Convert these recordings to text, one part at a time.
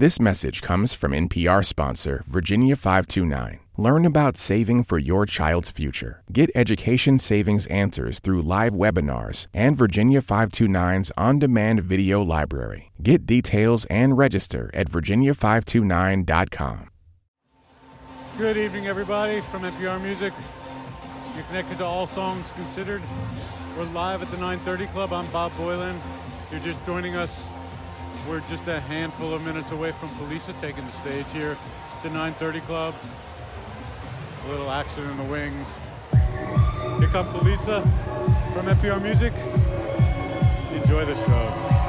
This message comes from NPR sponsor Virginia 529. Learn about saving for your child's future. Get education savings answers through live webinars and Virginia 529's on demand video library. Get details and register at virginia529.com. Good evening, everybody, from NPR Music. You're connected to All Songs Considered. We're live at the 930 Club. I'm Bob Boilen. You're just joining us. We're just a handful of minutes away from Poliça taking the stage here at the 930 Club. A little action in the wings. Here come Poliça from NPR Music. Enjoy the show.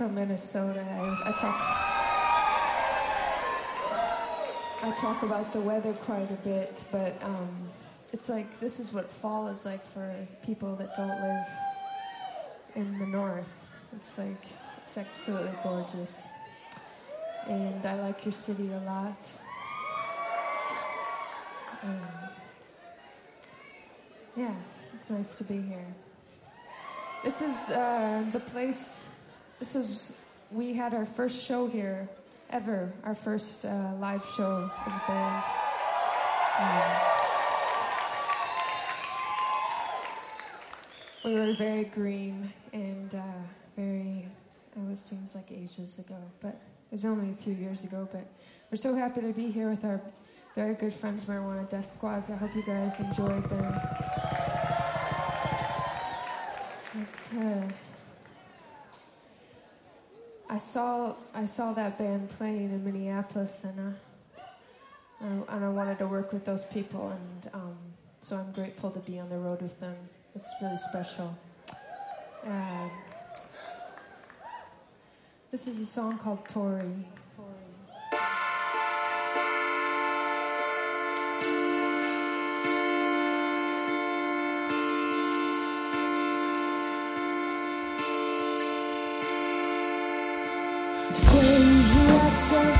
From Minnesota, I, was, I talk, I talk about the weather quite a bit, but um, it's like this is what fall is like for people that don't live in the north. It's like it's absolutely gorgeous, and I like your city a lot. Um, yeah, it's nice to be here. This is uh, the place. This is we had our first show here ever. Our first uh, live show as a band. Um, we were very green and uh, very. It was seems like ages ago, but it was only a few years ago. But we're so happy to be here with our very good friends, Marijuana Death Squads. I hope you guys enjoyed them. It's. Uh, I saw I saw that band playing in Minneapolis, and uh, I, and I wanted to work with those people, and um, so I'm grateful to be on the road with them. It's really special. Uh, this is a song called Torre. Say you are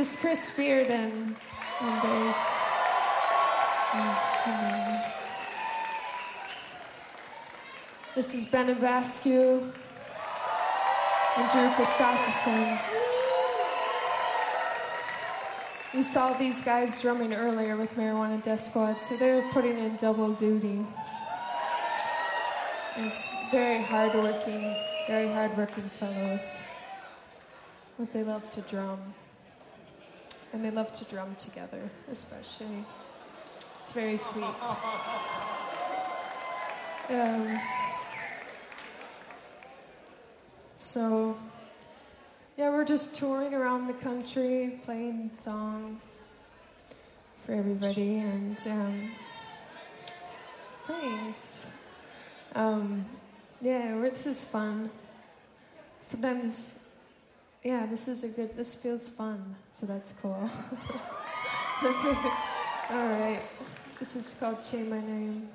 is Chris Bierden on bass and. This is Ben Ivascu and Drew Christopherson. You saw these guys drumming earlier with Marijuana Death Squad, so they're putting in double duty. It's very hardworking, very hardworking fellows. But they love to drum. And they love to drum together, especially. It's very sweet. Um, so, yeah, we're just touring around the country, playing songs for everybody, and um, thanks. Um, yeah, this is fun. Sometimes, yeah, this is a good, this feels fun, so that's cool. All right, this is called Chain My Name.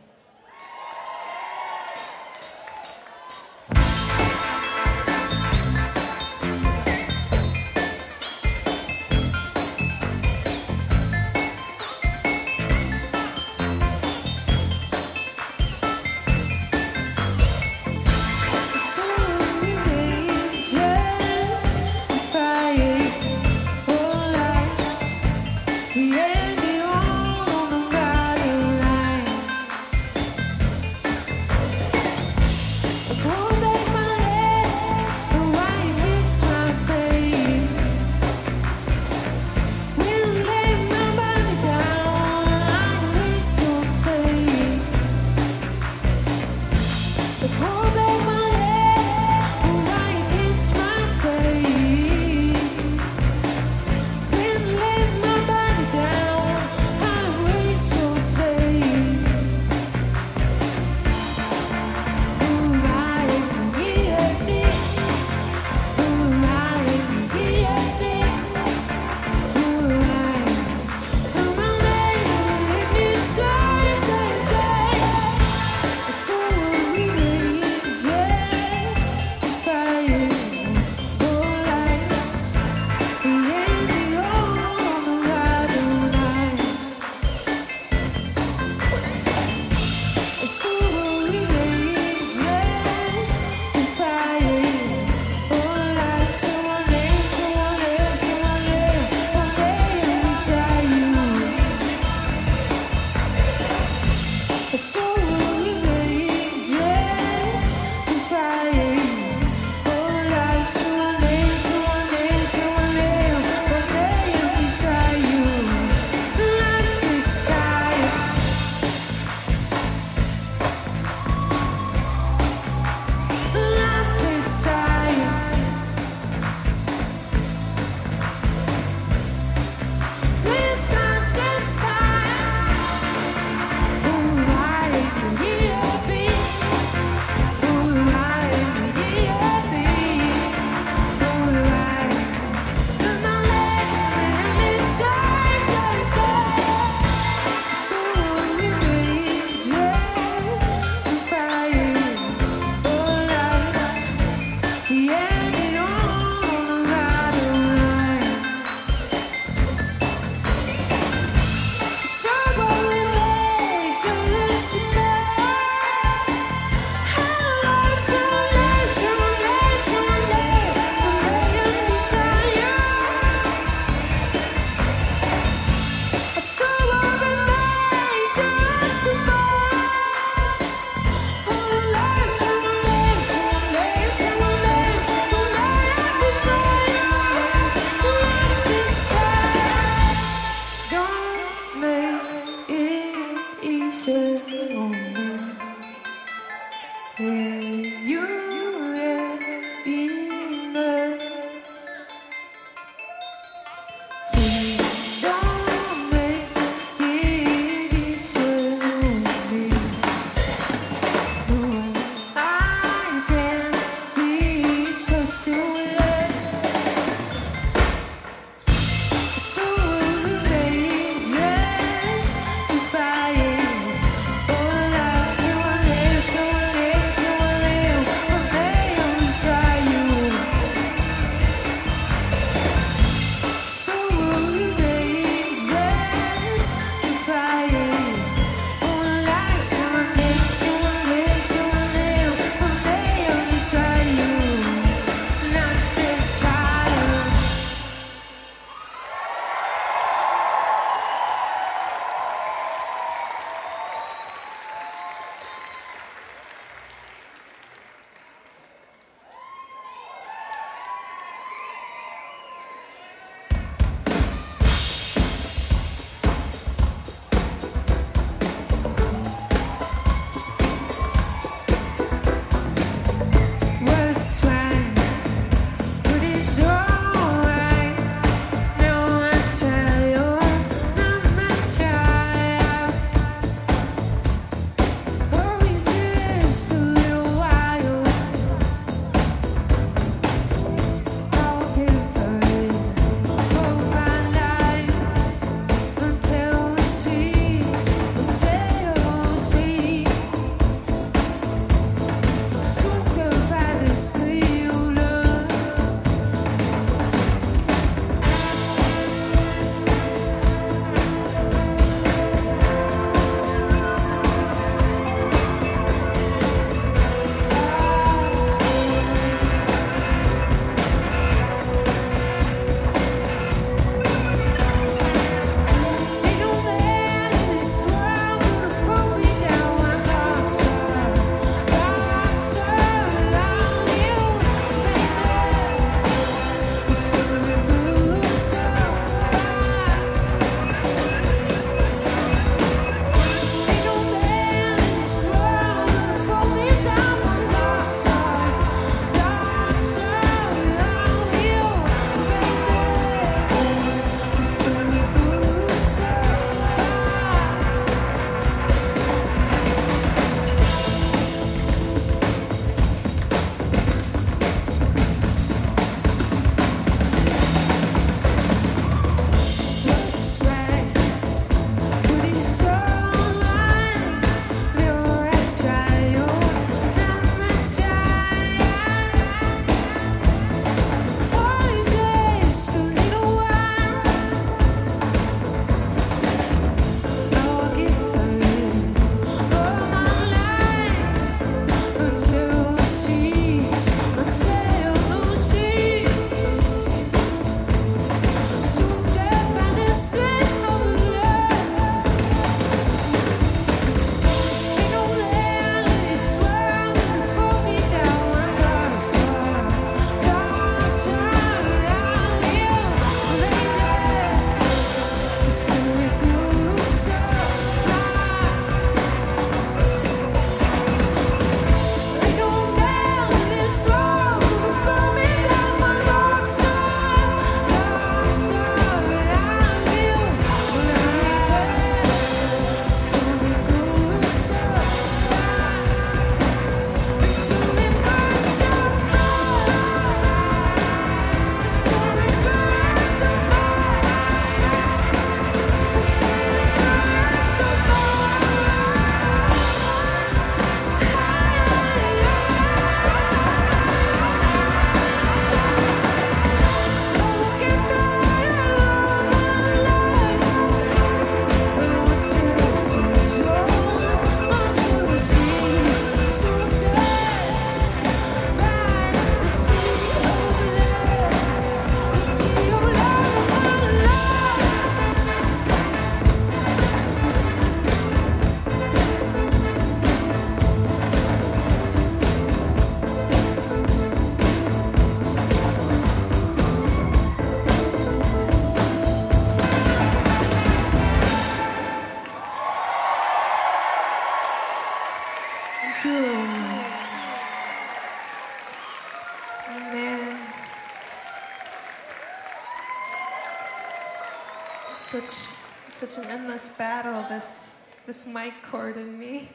Battle. This this mic cord in me.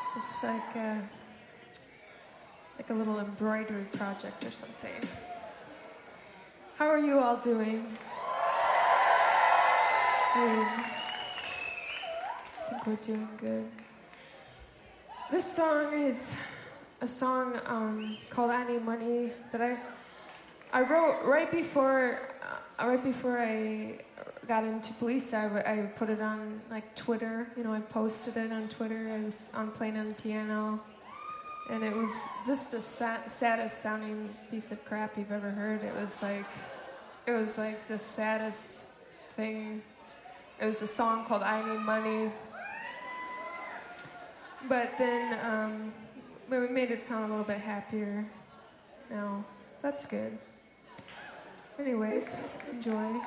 It's just like a, it's like a little embroidery project or something. How are you all doing? I, think we're doing good. This song is a song um, called "I Need Money" that I I wrote right before uh, right before I got into Poliça. I, I put it on like Twitter. You know, I posted it on Twitter. I was on playing on the piano, and it was just the sad, saddest sounding piece of crap you've ever heard. It was like, it was like the saddest thing. It was a song called "I Need Money." But then um, we made it sound a little bit happier now. That's good. Anyways, enjoy.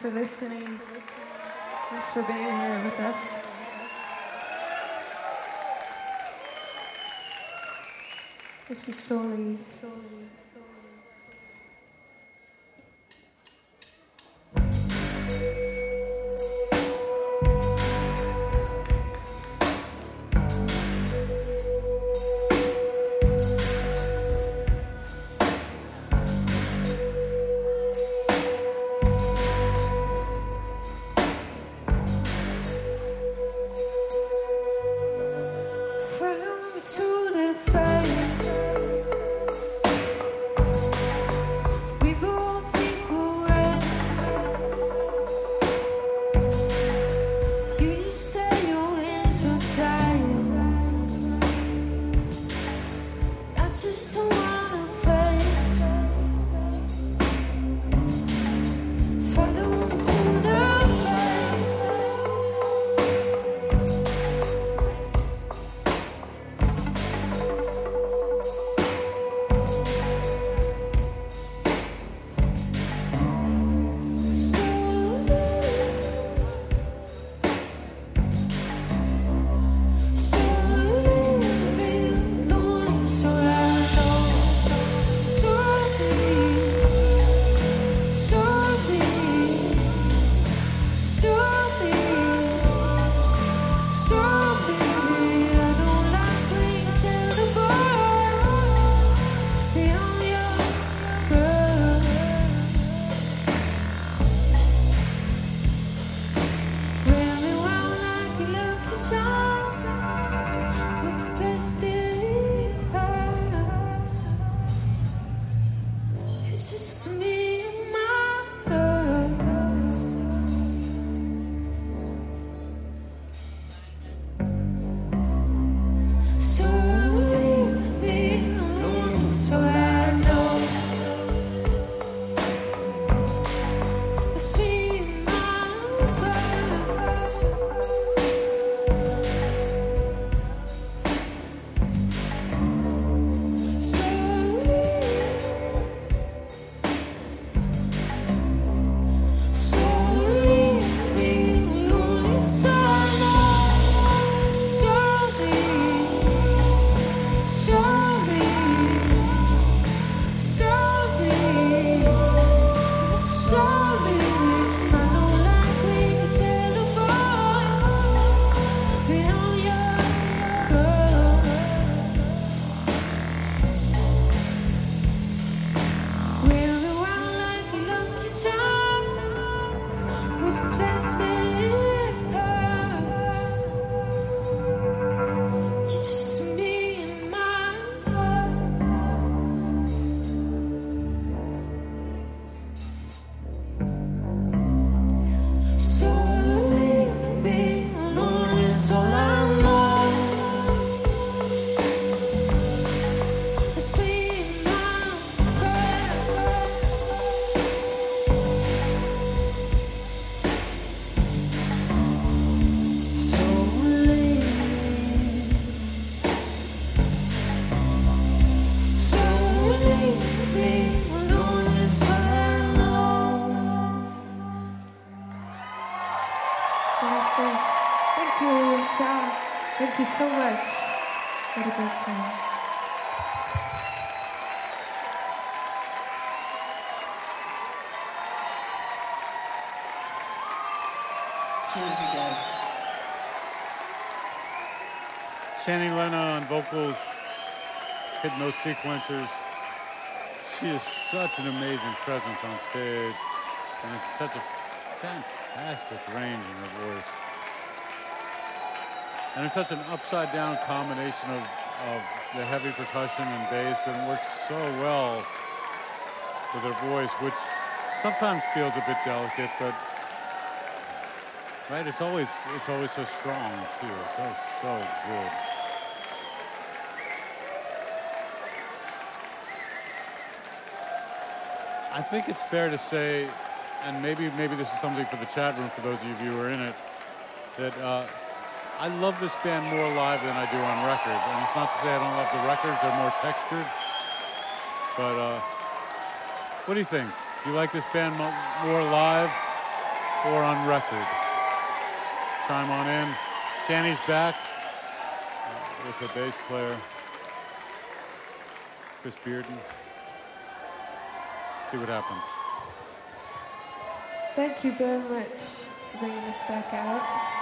For listening. Thanks for being here with us. This is. Soli. Channy Leaneagh on vocals, hitting those sequencers. She is such an amazing presence on stage, and it's such a fantastic range in her voice. And it's such an upside down combination of, of the heavy percussion and bass that works so well with her voice, which sometimes feels a bit delicate, but right, it's always it's always so strong too. So so good. I think it's fair to say, and maybe maybe this is something for the chat room for those of you who are in it, that uh, I love this band more live than I do on record. And it's not to say I don't love the records; they're more textured. But uh, what do you think? Do you like this band more live or on record? Chime on in. Danny's back uh, with the bass player, Chris Bierden see what happens. Thank you very much for bringing us back out.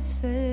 say